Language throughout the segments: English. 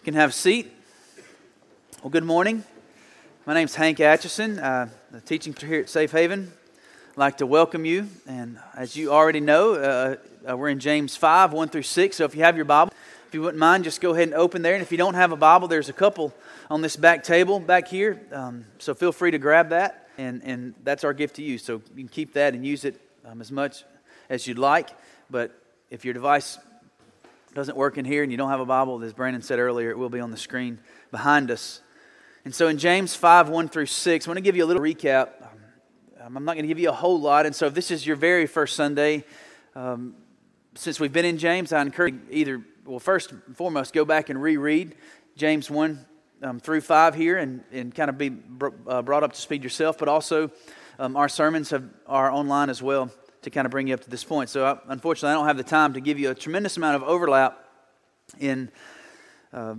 You can have a seat. Well, good morning. My name is Hank Atchison, uh, the teaching here at Safe Haven. I'd like to welcome you. And as you already know, uh, uh, we're in James 5, 1 through 6. So if you have your Bible, if you wouldn't mind, just go ahead and open there. And if you don't have a Bible, there's a couple on this back table back here. Um, so feel free to grab that. And, and that's our gift to you. So you can keep that and use it um, as much as you'd like. But if your device doesn't work in here and you don't have a Bible, as Brandon said earlier, it will be on the screen behind us. And so in James 5 1 through 6, I want to give you a little recap. Um, I'm not going to give you a whole lot. And so if this is your very first Sunday, um, since we've been in James, I encourage either, well, first and foremost, go back and reread James 1 um, through 5 here and, and kind of be br- uh, brought up to speed yourself. But also, um, our sermons have, are online as well to kind of bring you up to this point. So, I, unfortunately, I don't have the time to give you a tremendous amount of overlap in uh,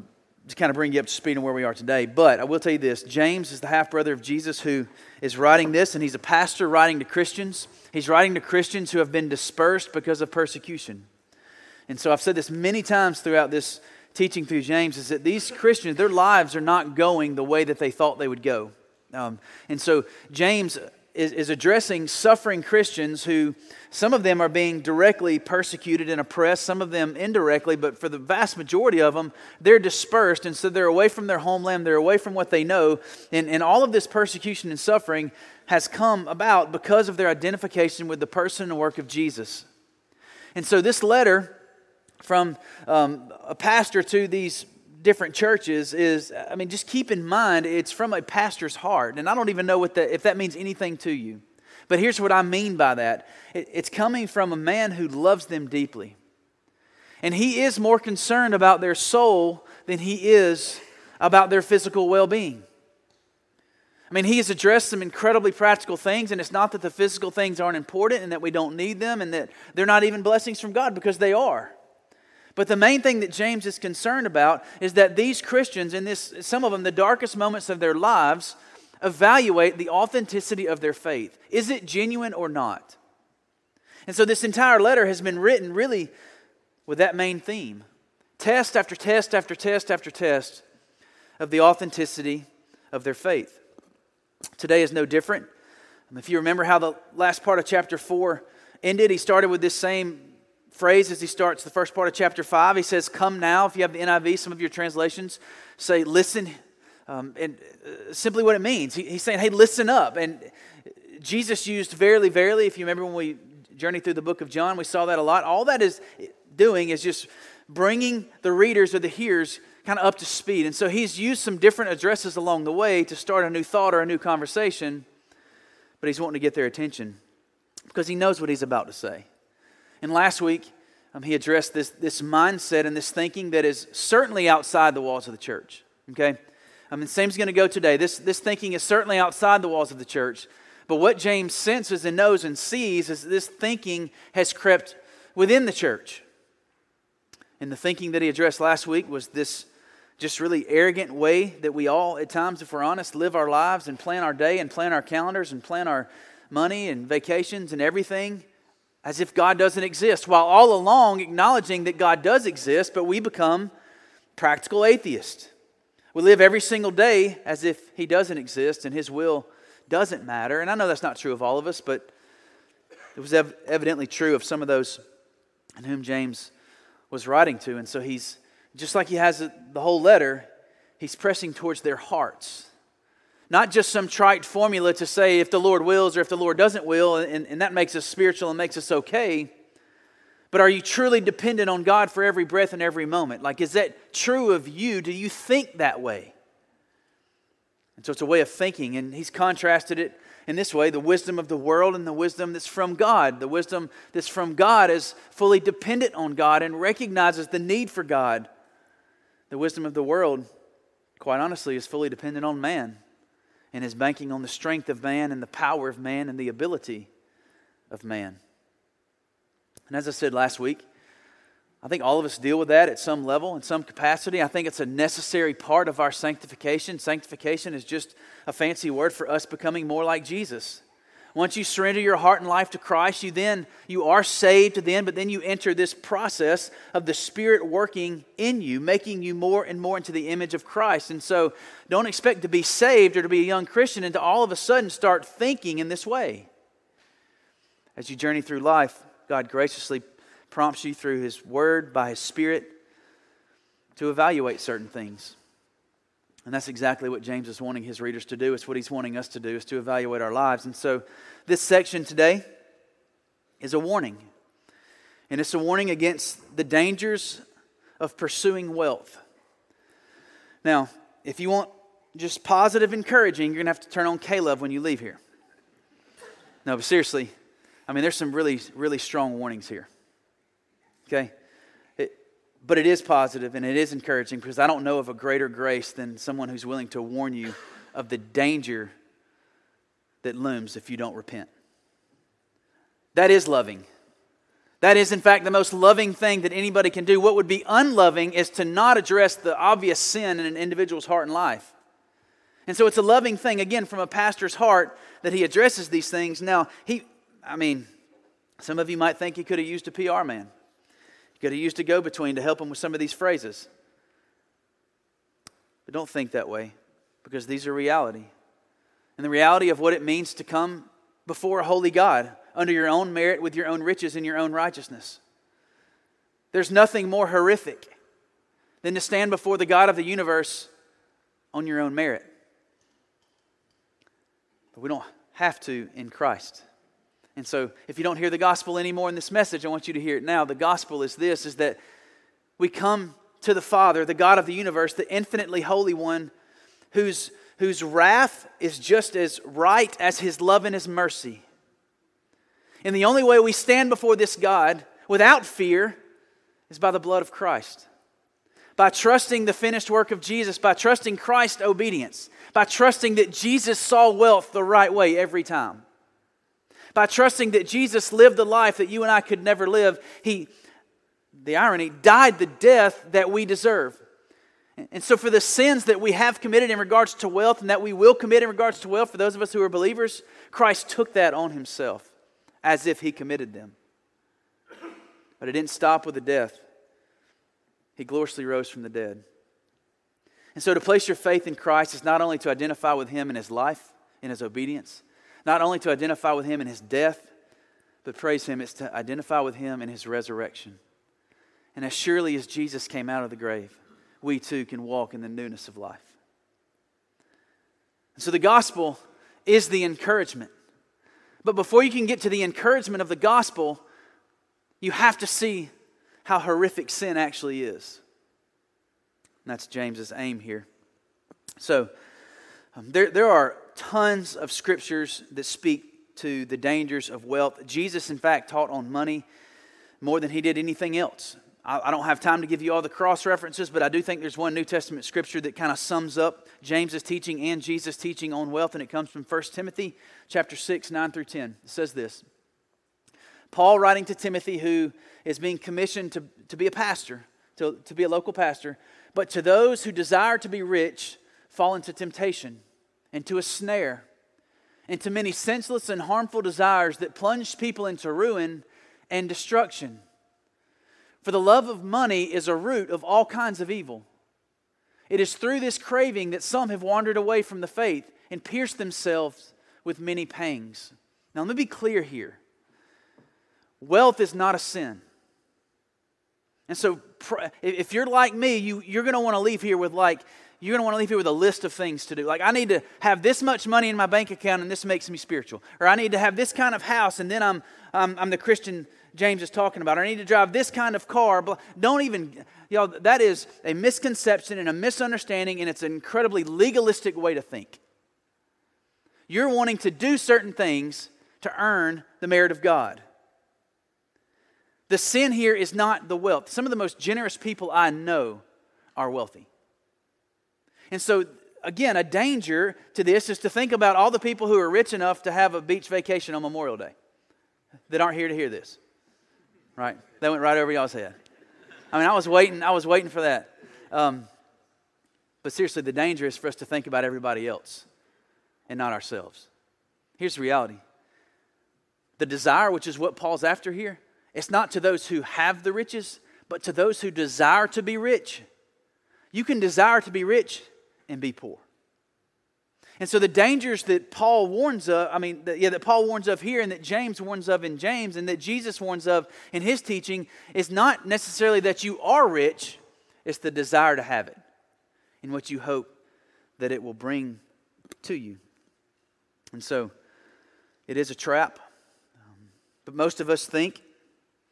to kind of bring you up to speed on where we are today. But I will tell you this James is the half brother of Jesus who is writing this, and he's a pastor writing to Christians. He's writing to Christians who have been dispersed because of persecution. And so I've said this many times throughout this teaching through James is that these Christians, their lives are not going the way that they thought they would go. Um, and so James is, is addressing suffering Christians who, some of them are being directly persecuted and oppressed, some of them indirectly, but for the vast majority of them, they're dispersed. And so they're away from their homeland, they're away from what they know. And, and all of this persecution and suffering has come about because of their identification with the person and work of Jesus. And so this letter from um, a pastor to these different churches is, I mean, just keep in mind it's from a pastor's heart. And I don't even know what that, if that means anything to you. But here's what I mean by that it's coming from a man who loves them deeply. And he is more concerned about their soul than he is about their physical well being. I mean, he has addressed some incredibly practical things, and it's not that the physical things aren't important and that we don't need them and that they're not even blessings from God because they are. But the main thing that James is concerned about is that these Christians, in this, some of them, the darkest moments of their lives, evaluate the authenticity of their faith. Is it genuine or not? And so this entire letter has been written really with that main theme test after test after test after test of the authenticity of their faith. Today is no different. Um, if you remember how the last part of chapter 4 ended, he started with this same phrase as he starts the first part of chapter 5. He says, Come now. If you have the NIV, some of your translations say, Listen. Um, and uh, simply what it means. He, he's saying, Hey, listen up. And Jesus used verily, verily. If you remember when we journeyed through the book of John, we saw that a lot. All that is doing is just bringing the readers or the hearers kind of up to speed. And so he's used some different addresses along the way to start a new thought or a new conversation, but he's wanting to get their attention because he knows what he's about to say. And last week, um, he addressed this, this mindset and this thinking that is certainly outside the walls of the church. Okay? I mean, same's going to go today. This, this thinking is certainly outside the walls of the church. But what James senses and knows and sees is this thinking has crept within the church. And the thinking that he addressed last week was this just really arrogant way that we all, at times, if we're honest, live our lives and plan our day and plan our calendars and plan our money and vacations and everything as if God doesn't exist, while all along acknowledging that God does exist, but we become practical atheists. We live every single day as if He doesn't exist and His will doesn't matter. And I know that's not true of all of us, but it was ev- evidently true of some of those in whom James was writing to. And so he's, just like he has the whole letter, he's pressing towards their hearts not just some trite formula to say if the Lord wills or if the Lord doesn't will, and, and that makes us spiritual and makes us okay. But are you truly dependent on God for every breath and every moment? Like, is that true of you? Do you think that way? And so it's a way of thinking, and he's contrasted it in this way the wisdom of the world and the wisdom that's from God. The wisdom that's from God is fully dependent on God and recognizes the need for God. The wisdom of the world, quite honestly, is fully dependent on man and is banking on the strength of man and the power of man and the ability of man. And as I said last week, I think all of us deal with that at some level, in some capacity. I think it's a necessary part of our sanctification. Sanctification is just a fancy word for us becoming more like Jesus. Once you surrender your heart and life to Christ, you then you are saved then, but then you enter this process of the Spirit working in you, making you more and more into the image of Christ. And so don't expect to be saved or to be a young Christian and to all of a sudden start thinking in this way. As you journey through life, God graciously prompts you through His Word, by His Spirit, to evaluate certain things. And that's exactly what James is wanting his readers to do. It's what he's wanting us to do, is to evaluate our lives. And so this section today is a warning. And it's a warning against the dangers of pursuing wealth. Now, if you want just positive encouraging, you're going to have to turn on K-LOVE when you leave here. No, but seriously, I mean, there's some really, really strong warnings here. Okay? But it is positive and it is encouraging because I don't know of a greater grace than someone who's willing to warn you of the danger that looms if you don't repent. That is loving. That is, in fact, the most loving thing that anybody can do. What would be unloving is to not address the obvious sin in an individual's heart and life. And so it's a loving thing, again, from a pastor's heart that he addresses these things. Now, he, I mean, some of you might think he could have used a PR man. Could have used a go between to help him with some of these phrases. But don't think that way because these are reality. And the reality of what it means to come before a holy God under your own merit with your own riches and your own righteousness. There's nothing more horrific than to stand before the God of the universe on your own merit. But we don't have to in Christ. And so if you don't hear the gospel anymore in this message, I want you to hear it now. The gospel is this is that we come to the Father, the God of the universe, the infinitely holy one, whose, whose wrath is just as right as his love and his mercy. And the only way we stand before this God without fear is by the blood of Christ. By trusting the finished work of Jesus, by trusting Christ's obedience, by trusting that Jesus saw wealth the right way every time by trusting that Jesus lived the life that you and I could never live, he, the irony, died the death that we deserve. And so, for the sins that we have committed in regards to wealth and that we will commit in regards to wealth, for those of us who are believers, Christ took that on himself as if he committed them. But it didn't stop with the death, he gloriously rose from the dead. And so, to place your faith in Christ is not only to identify with him in his life, in his obedience, not only to identify with him in his death, but praise him, it's to identify with him in his resurrection. And as surely as Jesus came out of the grave, we too can walk in the newness of life. And so the gospel is the encouragement. But before you can get to the encouragement of the gospel, you have to see how horrific sin actually is. And that's James's aim here. So um, there, there are tons of scriptures that speak to the dangers of wealth. Jesus, in fact, taught on money more than he did anything else. I, I don't have time to give you all the cross references, but I do think there's one New Testament scripture that kind of sums up James's teaching and Jesus' teaching on wealth, and it comes from 1 Timothy chapter 6, 9 through 10. It says this Paul writing to Timothy, who is being commissioned to, to be a pastor, to, to be a local pastor, but to those who desire to be rich, fall into temptation and to a snare, and to many senseless and harmful desires that plunge people into ruin and destruction. For the love of money is a root of all kinds of evil. It is through this craving that some have wandered away from the faith and pierced themselves with many pangs. Now, let me be clear here wealth is not a sin. And so, if you're like me, you, you're going to want to leave here with, like, you're going to want to leave here with a list of things to do. Like, I need to have this much money in my bank account and this makes me spiritual. Or I need to have this kind of house and then I'm, I'm, I'm the Christian James is talking about. Or I need to drive this kind of car. Don't even, know, that is a misconception and a misunderstanding and it's an incredibly legalistic way to think. You're wanting to do certain things to earn the merit of God. The sin here is not the wealth. Some of the most generous people I know are wealthy. And so, again, a danger to this is to think about all the people who are rich enough to have a beach vacation on Memorial Day that aren't here to hear this. Right? That went right over y'all's head. I mean, I was waiting, I was waiting for that. Um, but seriously, the danger is for us to think about everybody else and not ourselves. Here's the reality the desire, which is what Paul's after here, it's not to those who have the riches, but to those who desire to be rich. You can desire to be rich and be poor. And so the dangers that Paul warns of, I mean, yeah, that Paul warns of here and that James warns of in James and that Jesus warns of in his teaching is not necessarily that you are rich, it's the desire to have it and what you hope that it will bring to you. And so it is a trap. Um, but most of us think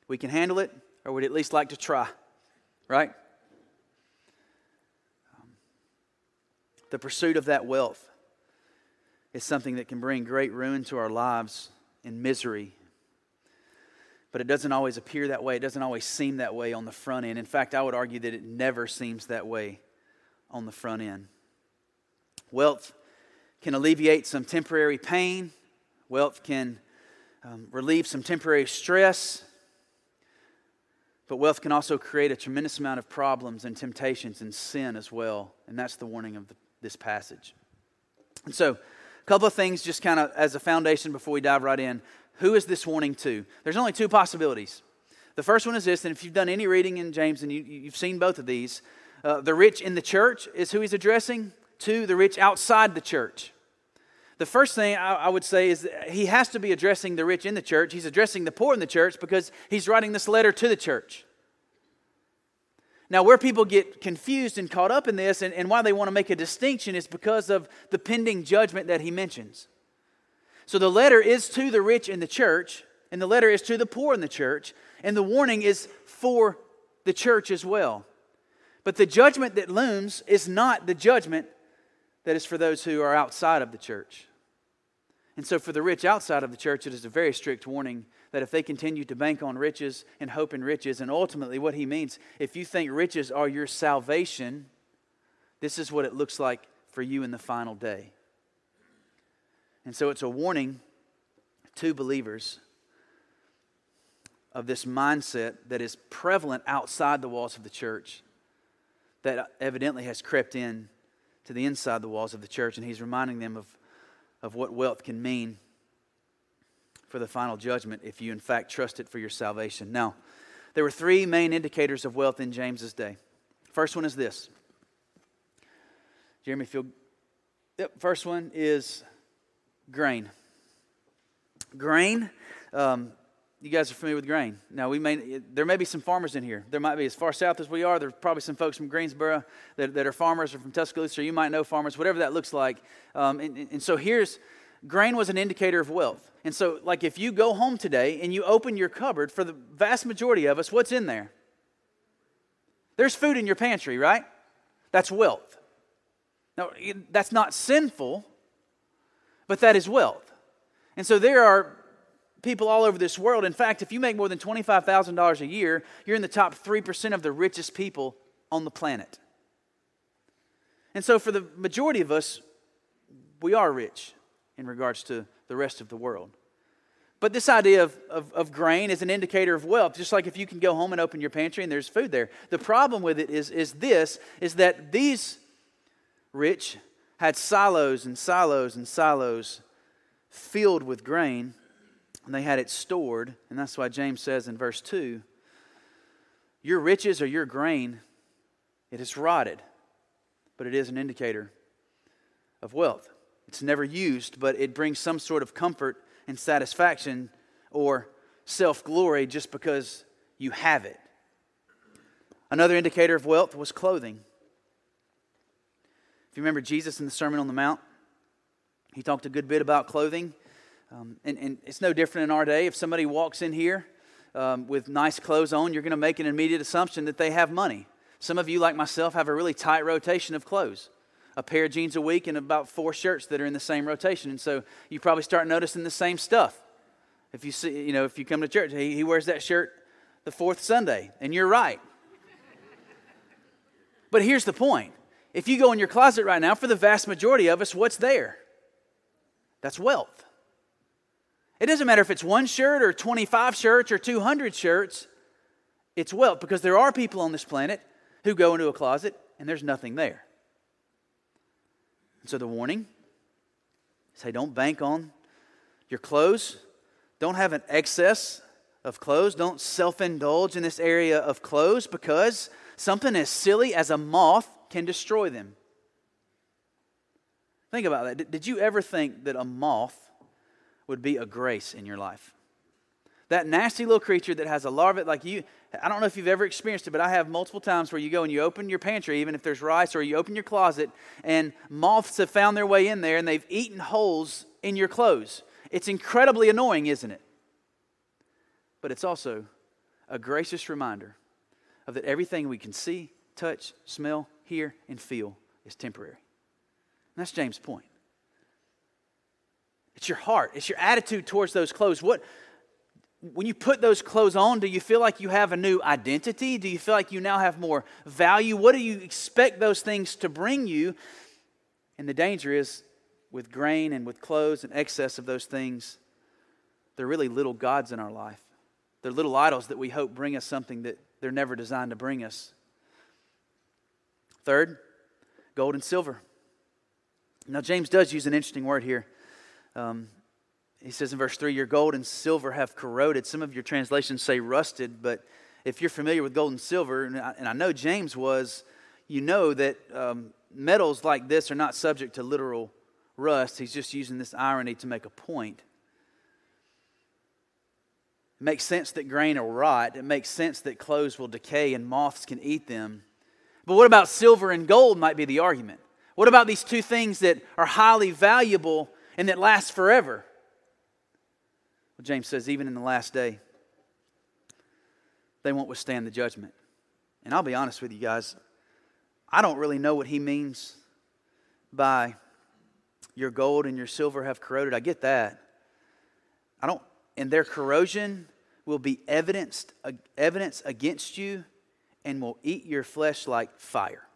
we can handle it or would at least like to try, right? Um, the pursuit of that wealth is something that can bring great ruin to our lives and misery. But it doesn't always appear that way. It doesn't always seem that way on the front end. In fact, I would argue that it never seems that way on the front end. Wealth can alleviate some temporary pain, wealth can um, relieve some temporary stress. But wealth can also create a tremendous amount of problems and temptations and sin as well. And that's the warning of the, this passage. And so, a couple of things just kind of as a foundation before we dive right in. Who is this warning to? There's only two possibilities. The first one is this, and if you've done any reading in James and you, have seen both of these, uh, the rich in the church is who he's addressing. to the rich outside the church. The first thing I, I would say is he has to be addressing the rich in the church. He's addressing the poor in the church because he's writing this letter to the church. Now, where people get confused and caught up in this and, and why they want to make a distinction is because of the pending judgment that he mentions. So the letter is to the rich in the church, and the letter is to the poor in the church, and the warning is for the church as well. But the judgment that looms is not the judgment that is for those who are outside of the church. And so, for the rich outside of the church, it is a very strict warning that if they continue to bank on riches and hope in riches, and ultimately what he means, if you think riches are your salvation, this is what it looks like for you in the final day. And so it's a warning to believers of this mindset that is prevalent outside the walls of the church that evidently has crept in to the inside the walls of the church and he's reminding them of, of what wealth can mean for the final judgment if you, in fact, trust it for your salvation. Now, there were three main indicators of wealth in James's day. First one is this. Jeremy, feel. Yep, first one is grain. Grain. Um, you guys are familiar with grain. Now, we may, there may be some farmers in here. There might be, as far south as we are, there's probably some folks from Greensboro that, that are farmers or from Tuscaloosa, you might know farmers, whatever that looks like. Um, and, and so here's, grain was an indicator of wealth. And so, like, if you go home today and you open your cupboard, for the vast majority of us, what's in there? There's food in your pantry, right? That's wealth. Now, that's not sinful, but that is wealth. And so, there are people all over this world. In fact, if you make more than $25,000 a year, you're in the top 3% of the richest people on the planet. And so, for the majority of us, we are rich in regards to the rest of the world. But this idea of, of, of, grain is an indicator of wealth, just like if you can go home and open your pantry and there's food there. The problem with it is, is this, is that these rich had silos and silos and silos filled with grain, and they had it stored. And that's why James says in verse 2, your riches or your grain, it is rotted, but it is an indicator of wealth. It's never used, but it brings some sort of comfort and satisfaction or self glory just because you have it. Another indicator of wealth was clothing. If you remember Jesus in the Sermon on the Mount, he talked a good bit about clothing. Um, and, and, it's no different in our day. If somebody walks in here um, with nice clothes on, you're going to make an immediate assumption that they have money. Some of you, like myself, have a really tight rotation of clothes a pair of jeans a week and about four shirts that are in the same rotation. And so you probably start noticing the same stuff. If you see, you know, if you come to church, he, he wears that shirt the fourth Sunday, and you're right. but here's the point. If you go in your closet right now, for the vast majority of us, what's there? That's wealth. It doesn't matter if it's one shirt or 25 shirts or 200 shirts, it's wealth because there are people on this planet who go into a closet and there's nothing there. So the warning say, don't bank on your clothes, don't have an excess of clothes. Don't self indulge in this area of clothes because something as silly as a moth can destroy them. Think about that. Did you ever think that a moth would be a grace in your life? That nasty little creature that has a larva, like you, I don't know if you've ever experienced it, but I have multiple times where you go and you open your pantry, even if there's rice, or you open your closet, and moths have found their way in there and they've eaten holes in your clothes. It's incredibly annoying, isn't it? But it's also a gracious reminder of that everything we can see, touch, smell, hear, and feel is temporary. And that's James' point. It's your heart, it's your attitude towards those clothes. What when you put those clothes on, do you feel like you have a new identity? Do you feel like you now have more value? What do you expect those things to bring you? And the danger is with grain and with clothes and excess of those things, they're really little gods in our life. They're little idols that we hope bring us something that they're never designed to bring us. Third, gold and silver. Now, James does use an interesting word here. Um, he says in verse 3 Your gold and silver have corroded. Some of your translations say rusted, but if you're familiar with gold and silver, and I, and I know James was, you know that um, metals like this are not subject to literal rust. He's just using this irony to make a point. It makes sense that grain will rot. It makes sense that clothes will decay and moths can eat them. But what about silver and gold, might be the argument. What about these two things that are highly valuable and that last forever? Well, James says, even in the last day, they won't withstand the judgment. And I'll be honest with you guys, I don't really know what he means by your gold and your silver have corroded. I get that. I don't, and their corrosion will be evidenced, uh, evidence against you and will eat your flesh like fire.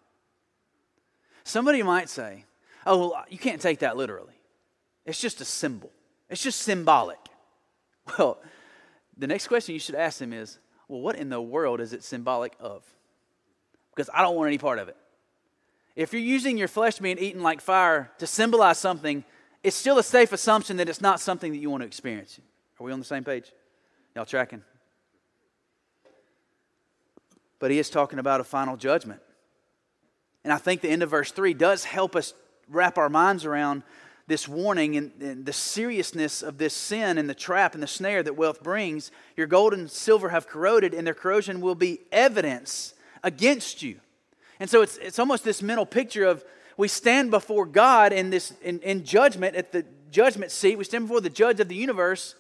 Somebody might say, oh, well, you can't take that literally. It's just a symbol, it's just symbolic. Well, the next question you should ask them is, well, what in the world is it symbolic of? Because I don't want any part of it. If you're using your flesh being eaten like fire to symbolize something, it's still a safe assumption that it's not something that you want to experience. Are we on the same page? Y'all tracking? But he is talking about a final judgment. And I think the end of verse 3 does help us wrap our minds around this warning and, and, the seriousness of this sin and the trap and the snare that wealth brings, your gold and silver have corroded, and their corrosion will be evidence against you. And so it's, it's almost this mental picture of we stand before God in this in, in judgment at the judgment seat. We stand before the judge of the universe,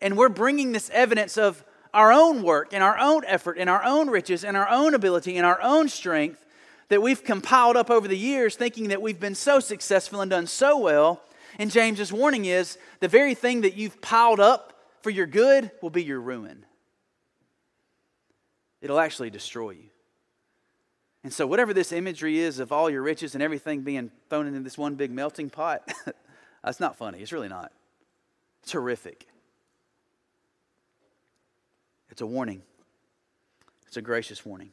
and we're bringing this evidence of our own work and our own effort and our own riches and our own ability and our own strength that we've compiled up over the years thinking that we've been so successful and done so well. And James's warning is the very thing that you've piled up for your good will be your ruin. It'll actually destroy you. And so, whatever this imagery is of all your riches and everything being thrown into this one big melting pot, that's not funny. It's really not. It's horrific. It's a warning, it's a gracious warning.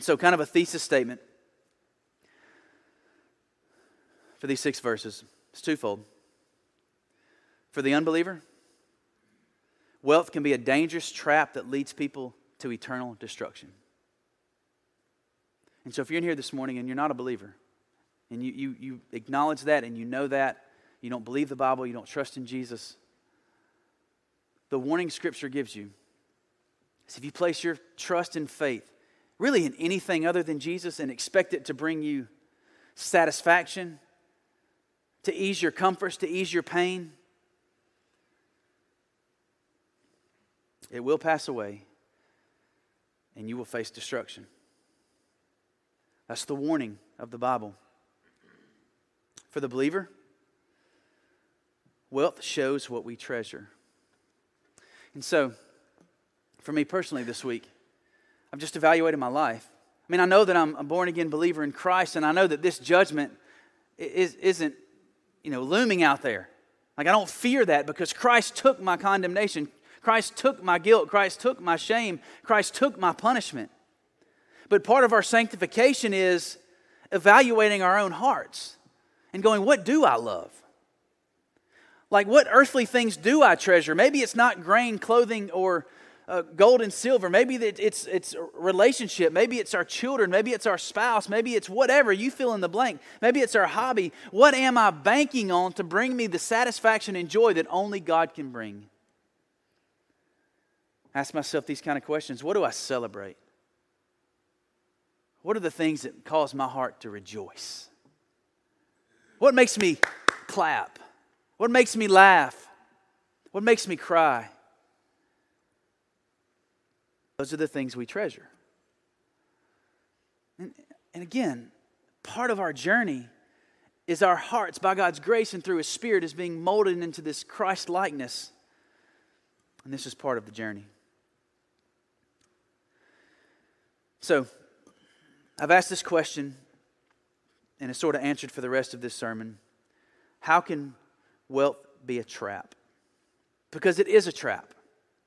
So, kind of a thesis statement for these six verses. It's twofold. For the unbeliever, wealth can be a dangerous trap that leads people to eternal destruction. And so, if you're in here this morning and you're not a believer, and you, you, you acknowledge that and you know that, you don't believe the Bible, you don't trust in Jesus, the warning Scripture gives you is if you place your trust and faith really in anything other than Jesus and expect it to bring you satisfaction, to ease your comforts, to ease your pain, it will pass away and you will face destruction. That's the warning of the Bible. For the believer, wealth shows what we treasure. And so, for me personally this week, I've just evaluated my life. I mean, I know that I'm a born again believer in Christ, and I know that this judgment is, isn't, you know, looming out there. Like, I don't fear that because Christ took my condemnation. Christ took my guilt. Christ took my shame. Christ took my punishment. But part of our sanctification is evaluating our own hearts and going, what do I love? Like, what earthly things do I treasure? Maybe it's not grain, clothing, or uh, gold and silver. Maybe it's, it's relationship. Maybe it's our children. Maybe it's our spouse. Maybe it's whatever. You fill in the blank. Maybe it's our hobby. What am I banking on to bring me the satisfaction and joy that only God can bring? Ask myself these kind of questions What do I celebrate? What are the things that cause my heart to rejoice? What makes me clap? What makes me laugh? What makes me cry? Those are the things we treasure. And, and again, part of our journey is our hearts, by God's grace and through His Spirit, is being molded into this Christ likeness. And this is part of the journey. So, I've asked this question, and it's sort of answered for the rest of this sermon. How can wealth be a trap? Because it is a trap.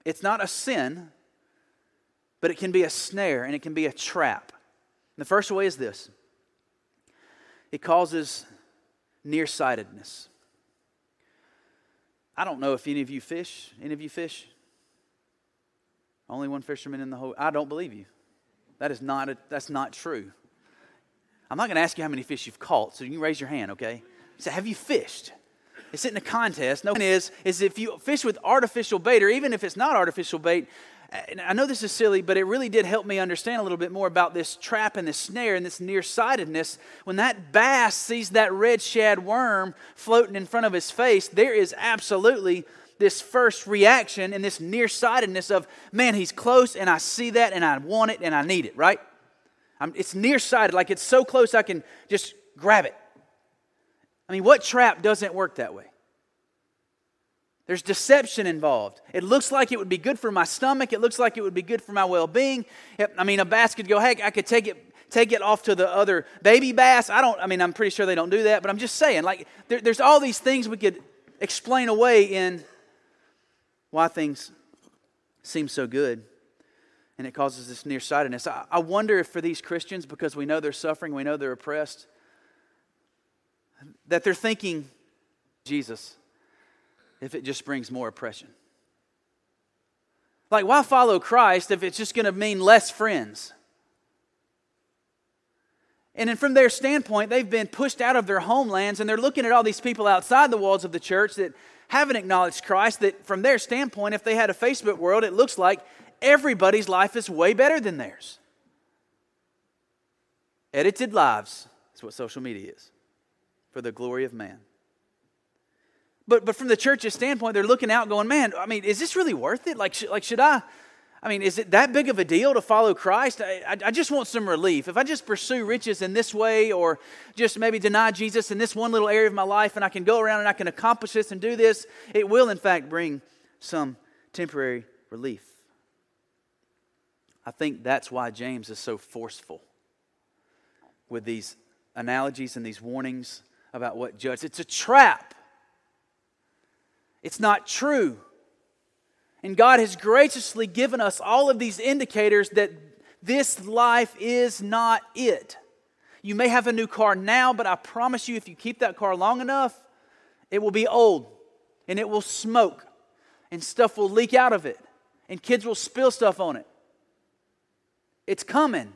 It's not a sin, but it can be a snare and it can be a trap. And the first way is this it causes nearsightedness. I don't know if any of you fish. Any of you fish? Only one fisherman in the whole. I don't believe you. That is not, a, that's not true. I'm not going to ask you how many fish you've caught, so you raise your hand, okay? Say, have you fished? It's it in a contest. No one is, is if you fish with artificial bait, or even if it's not artificial bait, I know this is silly, but it really did help me understand a little bit more about this trap and this snare and this nearsightedness. When that bass sees that red shad worm floating in front of his face, there is absolutely this first reaction and this nearsightedness of, man, he's close and I see that and I want it and I need it, right? I'm, it's nearsighted, like it's so close I can just grab it. I mean, what trap doesn't work that way? There's deception involved. It looks like it would be good for my stomach. It looks like it would be good for my well being. I mean, a bass could go, hey, I could take it. Take it off to the other baby bass. I don't, I mean, I'm pretty sure they don't do that, but I'm just saying, like, there, there's all these things we could explain away in why things seem so good. And it causes this nearsightedness. I, I wonder if for these Christians, because we know they're suffering, we know they're oppressed, that they're thinking, Jesus, if it just brings more oppression. Like, why follow Christ if it's just going to mean less friends? And then from their standpoint, they've been pushed out of their homelands and they're looking at all these people outside the walls of the church that haven't acknowledged Christ, that from their standpoint, if they had a Facebook world, it looks like everybody's life is way better than theirs. Edited lives is what social media is for the glory of man. But, but from the church's standpoint, they're looking out going, man, I mean, is this really worth it? Like, sh- like should I? I mean, is it that big of a deal to follow Christ? I, I, I, just want some relief. If I just pursue riches in this way or just maybe deny Jesus in this one little area of my life and I can go around and I can accomplish this and do this, it will, in fact, bring some temporary relief. I think that's why James is so forceful with these analogies and these warnings about what judge. It's a trap, it's not true. And God has graciously given us all of these indicators that this life is not it. You may have a new car now, but I promise you, if you keep that car long enough, it will be old and it will smoke and stuff will leak out of it and kids will spill stuff on it. It's coming.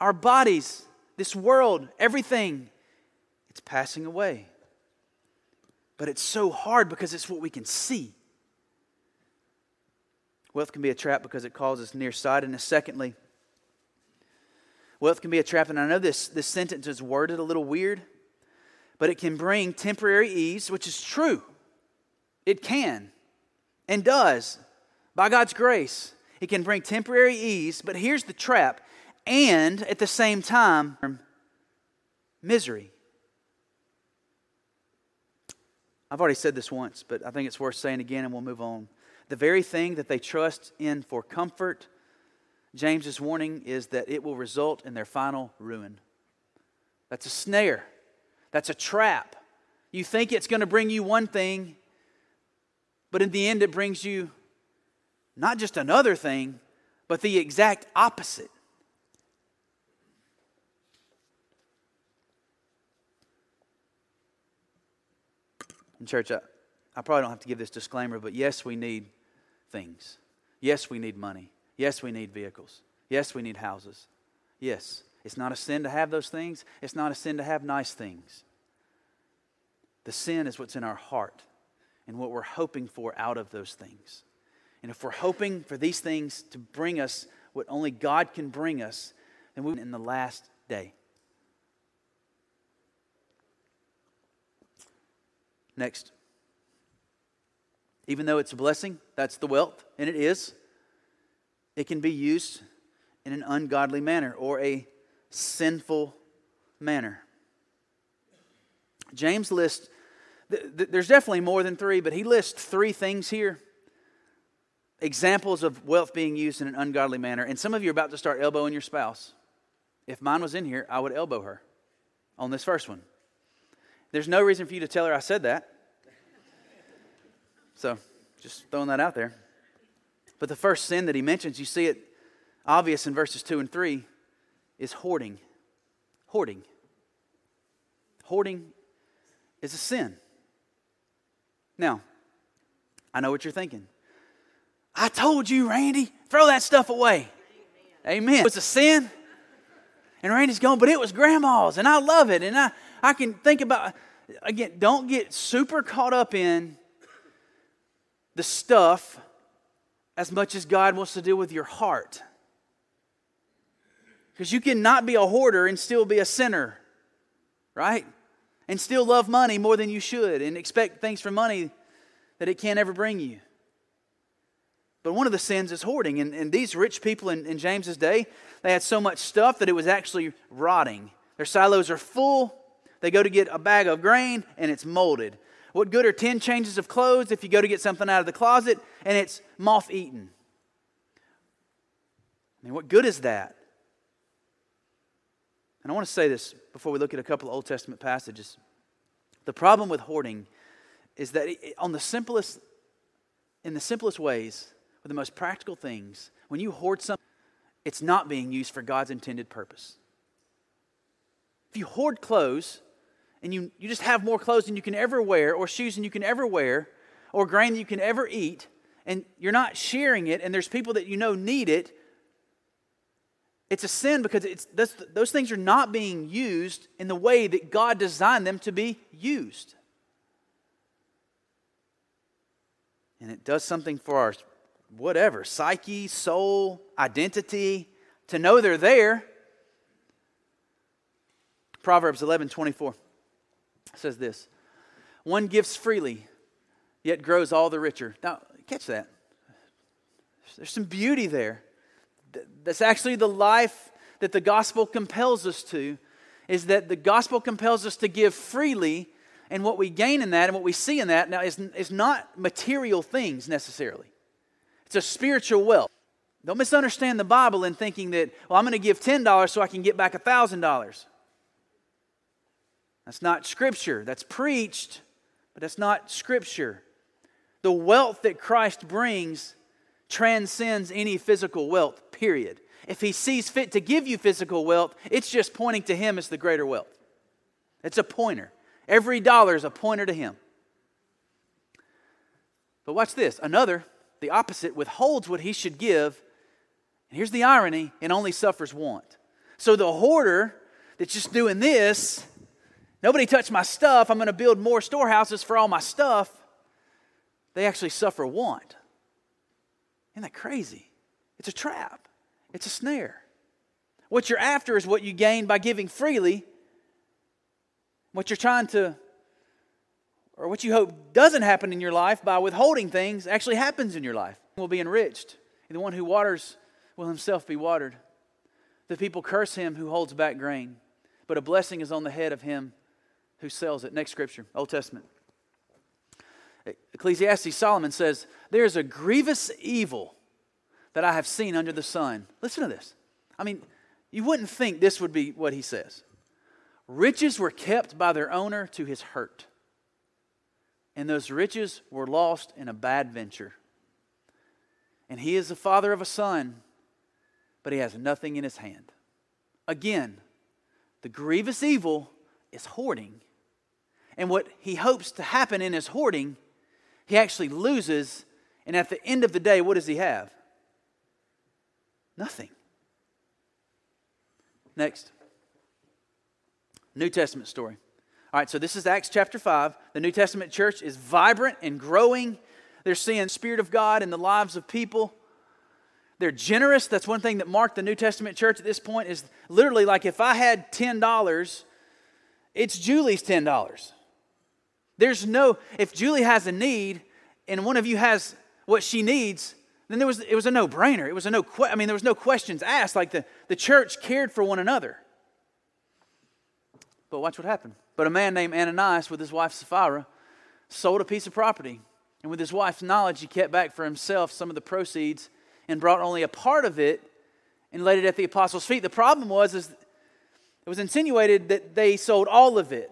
Our bodies, this world, everything, it's passing away. But it's so hard because it's what we can see. Wealth can be a trap because it causes nearsightedness. Secondly, wealth can be a trap, and I know this, this sentence is worded a little weird, but it can bring temporary ease, which is true. It can and does by God's grace. It can bring temporary ease, but here's the trap and at the same time, misery. I've already said this once, but I think it's worth saying again and we'll move on. The very thing that they trust in for comfort, James's warning is that it will result in their final ruin. That's a snare, that's a trap. You think it's going to bring you one thing, but in the end, it brings you not just another thing, but the exact opposite. And, church, I, I probably don't have to give this disclaimer, but yes, we need things. Yes, we need money. Yes, we need vehicles. Yes, we need houses. Yes, it's not a sin to have those things, it's not a sin to have nice things. The sin is what's in our heart and what we're hoping for out of those things. And if we're hoping for these things to bring us what only God can bring us, then we in the last day. Next. Even though it's a blessing, that's the wealth, and it is, it can be used in an ungodly manner or a sinful manner. James lists, there's definitely more than three, but he lists three things here examples of wealth being used in an ungodly manner. And some of you are about to start elbowing your spouse. If mine was in here, I would elbow her on this first one. There's no reason for you to tell her I said that. So, just throwing that out there. But the first sin that he mentions, you see it obvious in verses 2 and 3, is hoarding. Hoarding. Hoarding is a sin. Now, I know what you're thinking. I told you, Randy, throw that stuff away. Amen. Amen. It's a sin. And Randy's going, but it was grandma's, and I love it. And I, I can think about, again, don't get super caught up in the stuff as much as God wants to deal with your heart. Because you cannot be a hoarder and still be a sinner, right? And still love money more than you should and expect things from money that it can't ever bring you. But one of the sins is hoarding. And, and these rich people in, in James's day, they had so much stuff that it was actually rotting. Their silos are full. They go to get a bag of grain and it's molded. What good are 10 changes of clothes if you go to get something out of the closet and it's moth eaten? I mean, what good is that? And I want to say this before we look at a couple of Old Testament passages. The problem with hoarding is that on the simplest, in the simplest ways, the most practical things, when you hoard something, it's not being used for God's intended purpose. If you hoard clothes, and you, you just have more clothes than you can ever wear, or shoes than you can ever wear, or grain that you can ever eat, and you're not sharing it, and there's people that you know need it, it's a sin because it's, those things are not being used in the way that God designed them to be used. And it does something for our whatever psyche, soul, identity, to know they're there. Proverbs 11 24 says this One gives freely, yet grows all the richer. Now, catch that. There's some beauty there. That's actually the life that the gospel compels us to, is that the gospel compels us to give freely, and what we gain in that and what we see in that now is, is not material things necessarily. It's a spiritual wealth. Don't misunderstand the Bible in thinking that, well, I'm going to give $10 so I can get back $1,000. That's not scripture. That's preached, but that's not scripture. The wealth that Christ brings transcends any physical wealth, period. If he sees fit to give you physical wealth, it's just pointing to him as the greater wealth. It's a pointer. Every dollar is a pointer to him. But watch this. Another, the opposite, withholds what he should give. And here's the irony and only suffers want. So the hoarder that's just doing this Nobody touched my stuff. I'm going to build more storehouses for all my stuff. They actually suffer want. Isn't that crazy? It's a trap, it's a snare. What you're after is what you gain by giving freely. What you're trying to, or what you hope doesn't happen in your life by withholding things, actually happens in your life. Will be enriched. And the one who waters will himself be watered. The people curse him who holds back grain, but a blessing is on the head of him who sells it. Next scripture, Old Testament. Ecclesiastes, Solomon says, There is a grievous evil that I have seen under the sun. Listen to this. I mean, you wouldn't think this would be what he says. Riches were kept by their owner to his hurt, and those riches were lost in a bad venture. And he is the father of a son, but he has nothing in his hand. Again, the grievous evil is hoarding And what he hopes to happen in his hoarding, he actually loses. And at the end of the day, what does he have? Nothing. Next. New Testament story. All right, so this is Acts chapter 5. The New Testament church is vibrant and growing. They're seeing Spirit of God in the lives of people. They're generous. That's one thing that marked the New Testament church at this point is literally like if I had $10, it's Julie's $10. There's no, if Julie has a need and one of you has what she needs, then there was, it was a no brainer. It was a no, I mean, there was no questions asked. Like the, the church cared for one another. But watch what happened. But a man named Ananias with his wife Sapphira sold a piece of property. And with his wife's knowledge, he kept back for himself some of the proceeds and brought only a part of it and laid it at the apostles' feet. The problem was is it was insinuated that they sold all of it.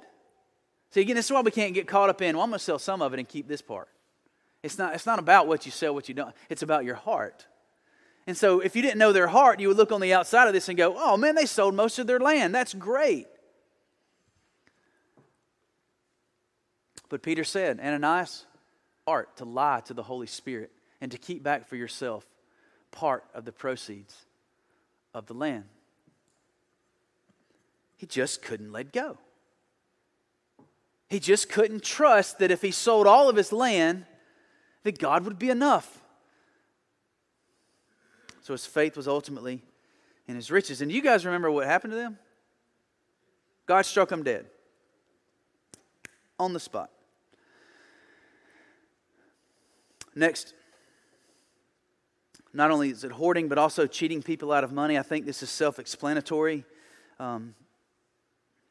See, again, this is why we can't get caught up in, well, I'm going to sell some of it and keep this part. It's not, it's not about what you sell, what you don't. It's about your heart. And so if you didn't know their heart, you would look on the outside of this and go, oh, man, they sold most of their land. That's great. But Peter said, Ananias, art to lie to the Holy Spirit and to keep back for yourself part of the proceeds of the land. He just couldn't let go. He just couldn't trust that if he sold all of his land, that God would be enough. So his faith was ultimately in his riches. And you guys remember what happened to them? God struck them dead on the spot. Next, not only is it hoarding, but also cheating people out of money. I think this is self explanatory. Um,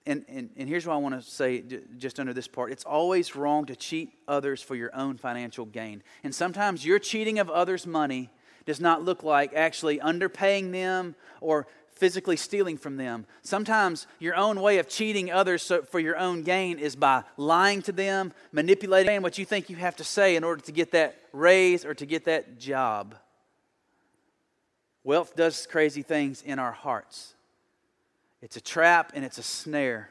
and, and, and here's what I want to say just under this part it's always wrong to cheat others for your own financial gain. And sometimes your cheating of others' money does not look like actually underpaying them or physically stealing from them. Sometimes your own way of cheating others for your own gain is by lying to them, manipulating what you think you have to say in order to get that raise or to get that job. Wealth does crazy things in our hearts. It's a trap and it's a snare.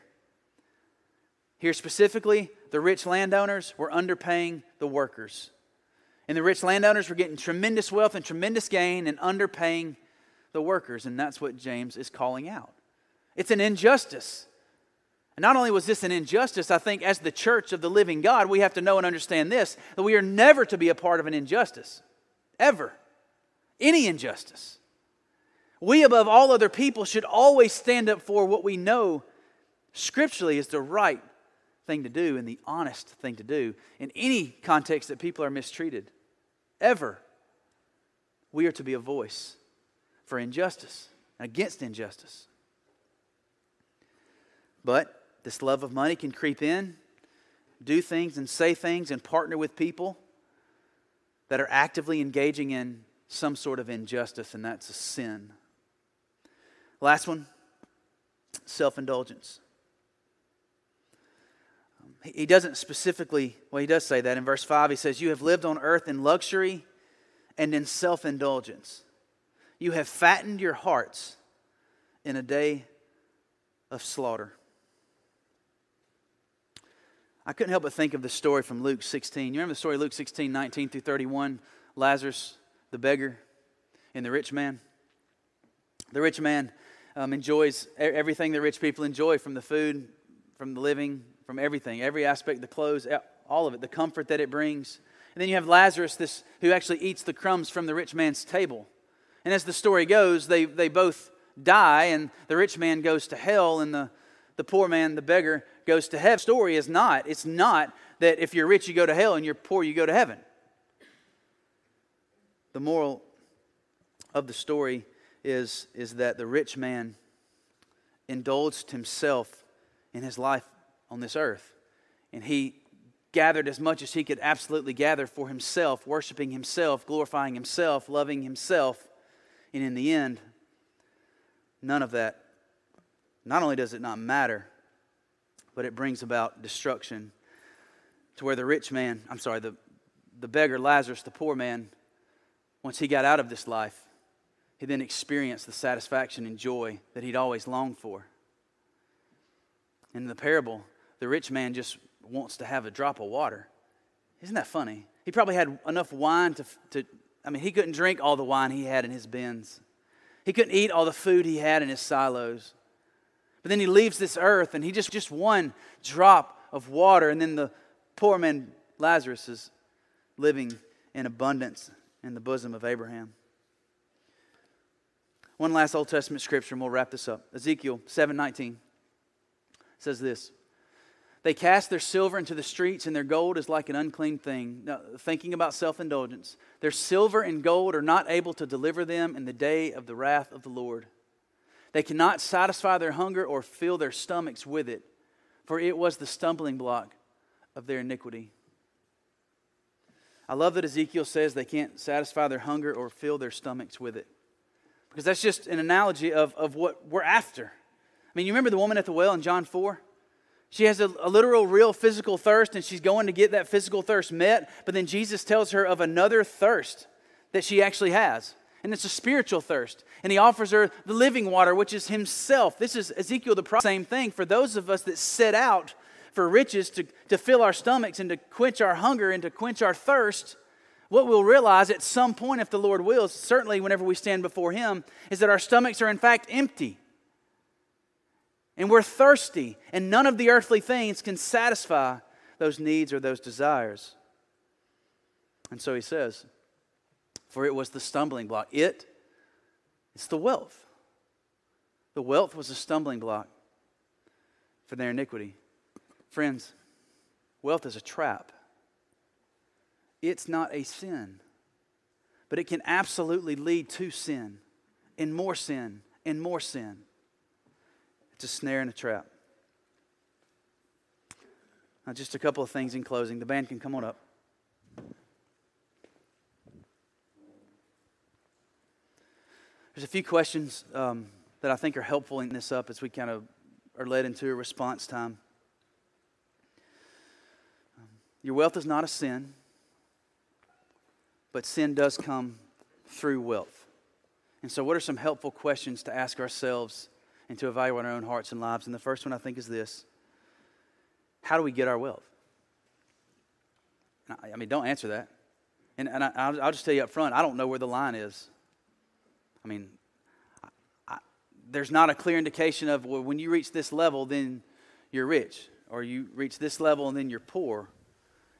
Here specifically, the rich landowners were underpaying the workers. And the rich landowners were getting tremendous wealth and tremendous gain and underpaying the workers. And that's what James is calling out. It's an injustice. And not only was this an injustice, I think as the church of the living God, we have to know and understand this that we are never to be a part of an injustice. Ever. Any injustice. We, above all other people, should always stand up for what we know scripturally is the right thing to do and the honest thing to do in any context that people are mistreated. Ever. We are to be a voice for injustice against injustice. But this love of money can creep in, do things and say things and partner with people that are actively engaging in some sort of injustice, and that's a sin. Last one self indulgence. He doesn't specifically, well, he does say that in verse 5. He says, You have lived on earth in luxury and in self indulgence. You have fattened your hearts in a day of slaughter. I couldn't help but think of the story from Luke 16. You remember the story, Luke 16, 19 through 31? Lazarus, the beggar, and the rich man. The rich man um, enjoys everything the rich people enjoy from the food, from the living, from everything, every aspect, the clothes, all of it, the comfort that it brings. And then you have Lazarus, this, who actually eats the crumbs from the rich man's table. And as the story goes, they, they both die, and the rich man goes to hell, and the, the poor man, the beggar, goes to heaven. The story is not, it's not that if you're rich, you go to hell, and you're poor, you go to heaven. The moral of the story is, is that the rich man indulged himself in his life on this earth. And he gathered as much as he could absolutely gather for himself, worshiping himself, glorifying himself, loving himself. And in the end, none of that, not only does it not matter, but it brings about destruction to where the rich man, I'm sorry, the, the beggar Lazarus, the poor man, once he got out of this life, he then experienced the satisfaction and joy that he'd always longed for. In the parable, the rich man just wants to have a drop of water. Isn't that funny? He probably had enough wine to, to I mean, he couldn't drink all the wine he had in his bins. He couldn't eat all the food he had in his silos. But then he leaves this earth and he just, just one drop of water, and then the poor man Lazarus is living in abundance in the bosom of Abraham. One last Old Testament scripture, and we'll wrap this up. Ezekiel 7:19 says this. They cast their silver into the streets, and their gold is like an unclean thing. Now, thinking about self indulgence, their silver and gold are not able to deliver them in the day of the wrath of the Lord. They cannot satisfy their hunger or fill their stomachs with it, for it was the stumbling block of their iniquity. I love that Ezekiel says they can't satisfy their hunger or fill their stomachs with it. Because that's just an analogy of, of what we're after. I mean, you remember the woman at the well in John 4? She has a, a, literal, real physical thirst, and she's going to get that physical thirst met. But then Jesus tells her of another thirst that she actually has. And it's a spiritual thirst. And he offers her the living water, which is himself. This is Ezekiel the prophet. Same thing for those of us that set out for riches to, to fill our stomachs and to quench our hunger and to quench our thirst. What we'll realize at some point, if the Lord wills, certainly whenever we stand before Him, is that our stomachs are in fact empty. And we're thirsty, and none of the earthly things can satisfy those needs or those desires. And so he says, For it was the stumbling block. It, it's the wealth. The wealth was a stumbling block for their iniquity. Friends, wealth is a trap. It's not a sin, but it can absolutely lead to sin, and more sin, and more sin. It's a snare and a trap. Now, just a couple of things in closing. The band can come on up. There's a few questions um, that I think are helpful in this up as we kind of are led into a response time. Um, your wealth is not a sin, but sin does come through wealth. And so, what are some helpful questions to ask ourselves and to evaluate our own hearts and lives. And the first one I think is this How do we get our wealth? I mean, don't answer that. And, and I, will just tell you up front, I don't know where the line is. I mean, I, I, there's not a clear indication of well, when you reach this level, then you're rich, or you reach this level and then you're poor.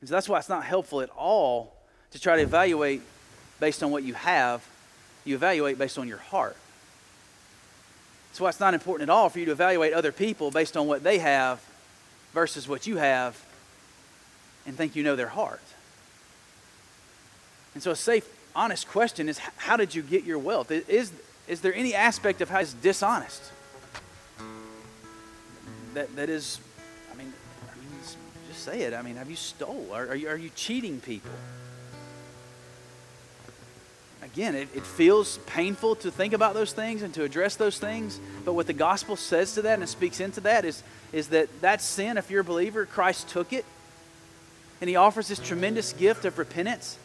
And so that's why it's not helpful at all to try to evaluate based on what you have. You evaluate based on your heart. That's why it's not important at all for you to evaluate other people based on what they have versus what you have and think you know their heart. And so, a safe, honest question is how did you get your wealth? Is, is there any aspect of how it's dishonest? That, that is, I mean, I mean, just say it. I mean, have you stole? Are, are, you, are you cheating people? Again, it, it, feels painful to think about those things and to address those things. But what the gospel says to that and speaks into that is, is that that sin, if you're a believer, Christ took it. And he offers this tremendous gift of repentance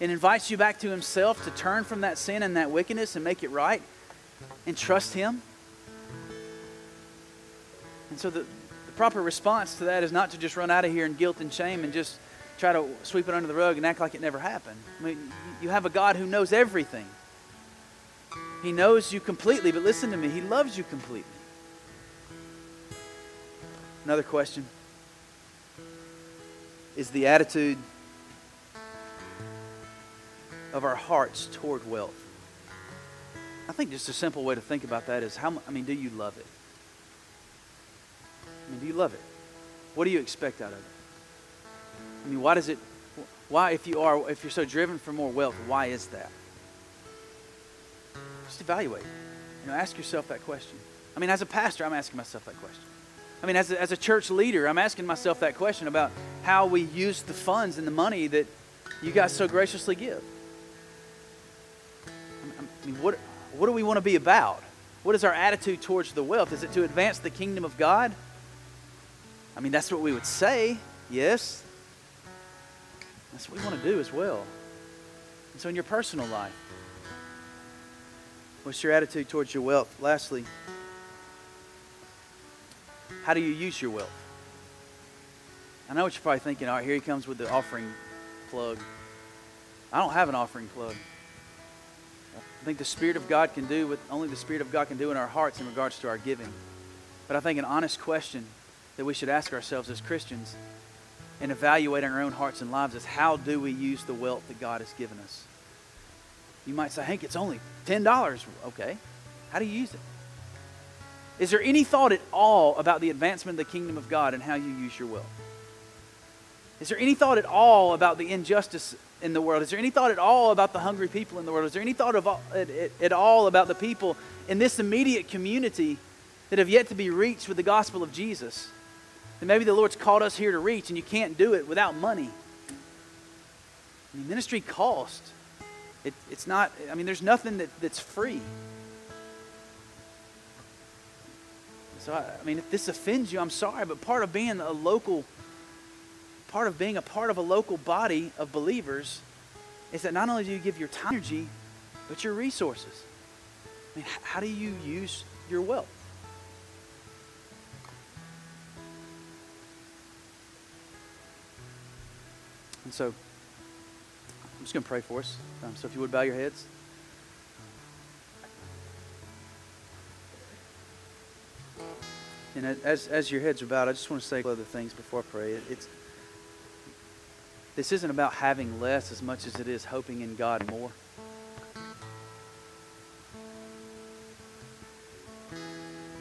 and invites you back to himself to turn from that sin and that wickedness and make it right and trust him. And so the, the proper response to that is not to just run out of here in guilt and shame and just try to sweep it under the rug and act like it never happened. I mean, you have a God who knows everything. He knows you completely, but listen to me, He loves you completely. Another question is the attitude of our hearts toward wealth. I think just a simple way to think about that is how I mean, do you love it? I mean, do you love it? What do you expect out of it? I mean, why does it, why, if you are, if you're so driven for more wealth, why is that? Just evaluate. You know, ask yourself that question. I mean, as a pastor, I'm asking myself that question. I mean, as a, as a church leader, I'm asking myself that question about how we use the funds and the money that you guys so graciously give. I mean, what, what do we want to be about? What is our attitude towards the wealth? Is it to advance the kingdom of God? I mean, that's what we would say, yes. That's what we want to do as well. And so, in your personal life, what's your attitude towards your wealth? Lastly, how do you use your wealth? I know what you're probably thinking. All right, here he comes with the offering plug. I don't have an offering plug. I think the Spirit of God can do what only the Spirit of God can do in our hearts in regards to our giving. But I think an honest question that we should ask ourselves as Christians and evaluating our own hearts and lives is how do we use the wealth that God has given us? You might say, Hank, it's only $10. Okay. How do you use it? Is there any thought at all about the advancement of the kingdom of God and how you use your wealth? Is there any thought at all about the injustice in the world? Is there any thought at all about the hungry people in the world? Is there any thought all, at, at all about the people in this immediate community that have yet to be reached with the gospel of Jesus? That maybe the Lord's called us here to reach, and you can't do it without money. I mean, ministry cost. It, it's not, I mean, there's nothing that, that's free. So, I, I mean, if this offends you, I'm sorry, but part of being a local part of being a part of a local body of believers is that not only do you give your time, energy, but your resources. I mean, how do you use your wealth? And so, I'm just going to pray for us. Um, so, if you would bow your heads. And as, as your heads are bowed, I just want to say a couple other things before I pray. It's, this isn't about having less as much as it is hoping in God more.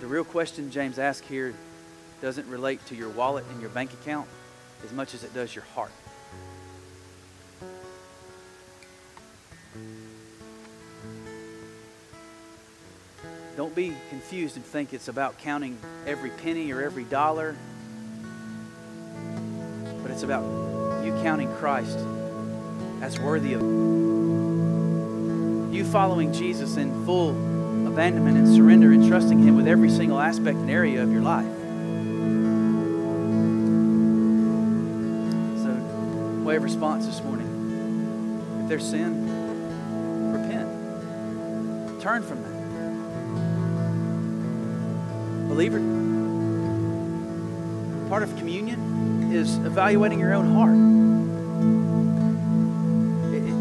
The real question James asks here doesn't relate to your wallet and your bank account as much as it does your heart. Confused and think it's about counting every penny or every dollar, but it's about you counting Christ as worthy of you following Jesus in full abandonment and surrender and trusting Him with every single aspect and area of your life. So, way of response this morning. If there's sin, repent. Turn from that. Believer, part of communion is evaluating your own heart.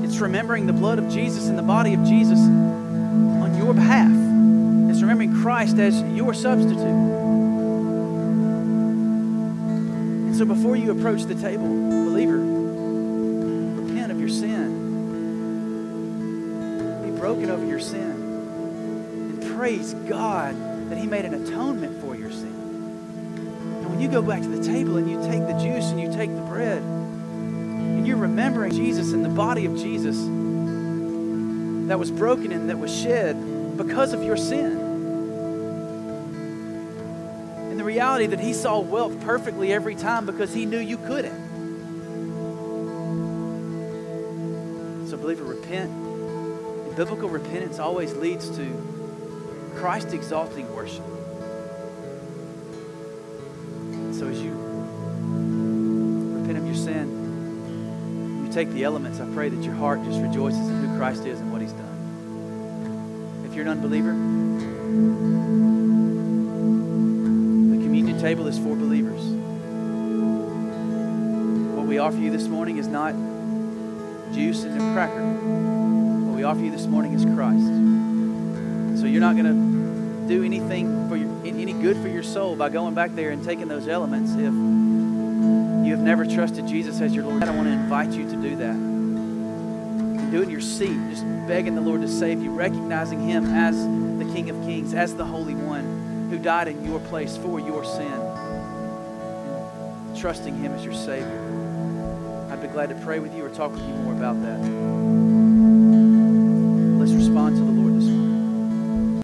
It's remembering the blood of Jesus and the body of Jesus on your behalf. It's remembering Christ as your substitute. And so before you approach the table, believer, repent of your sin. Be broken over your sin. And praise God go back to the table and you take the juice and you take the bread, and you're remembering Jesus and the body of Jesus that was broken and that was shed because of your sin. And the reality that He saw wealth perfectly every time because He knew you couldn't. So, believer, repent. And biblical repentance always leads to Christ exalting worship. Take the elements, I pray that your heart just rejoices in who Christ is and what he's done. If you're an unbeliever, the communion table is for believers. What we offer you this morning is not juice and a cracker. What we offer you this morning is Christ. So you're not going to do anything for your, any good for your soul by going back there and taking those elements if have never trusted Jesus as your Lord, I want to invite you to do that. And do it in your seat, just begging the Lord to save you, recognizing Him as the King of Kings, as the Holy One who died in your place for your sin, trusting Him as your Savior. I'd be glad to pray with you or talk with you more about that. Let's respond to the